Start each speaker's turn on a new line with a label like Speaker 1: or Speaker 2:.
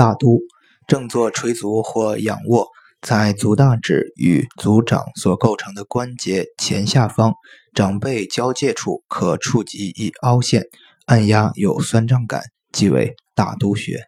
Speaker 1: 大都正坐垂足或仰卧在足大趾与足掌所构成的关节前下方掌背交界处可触及一凹陷按压有酸胀感即为大都穴。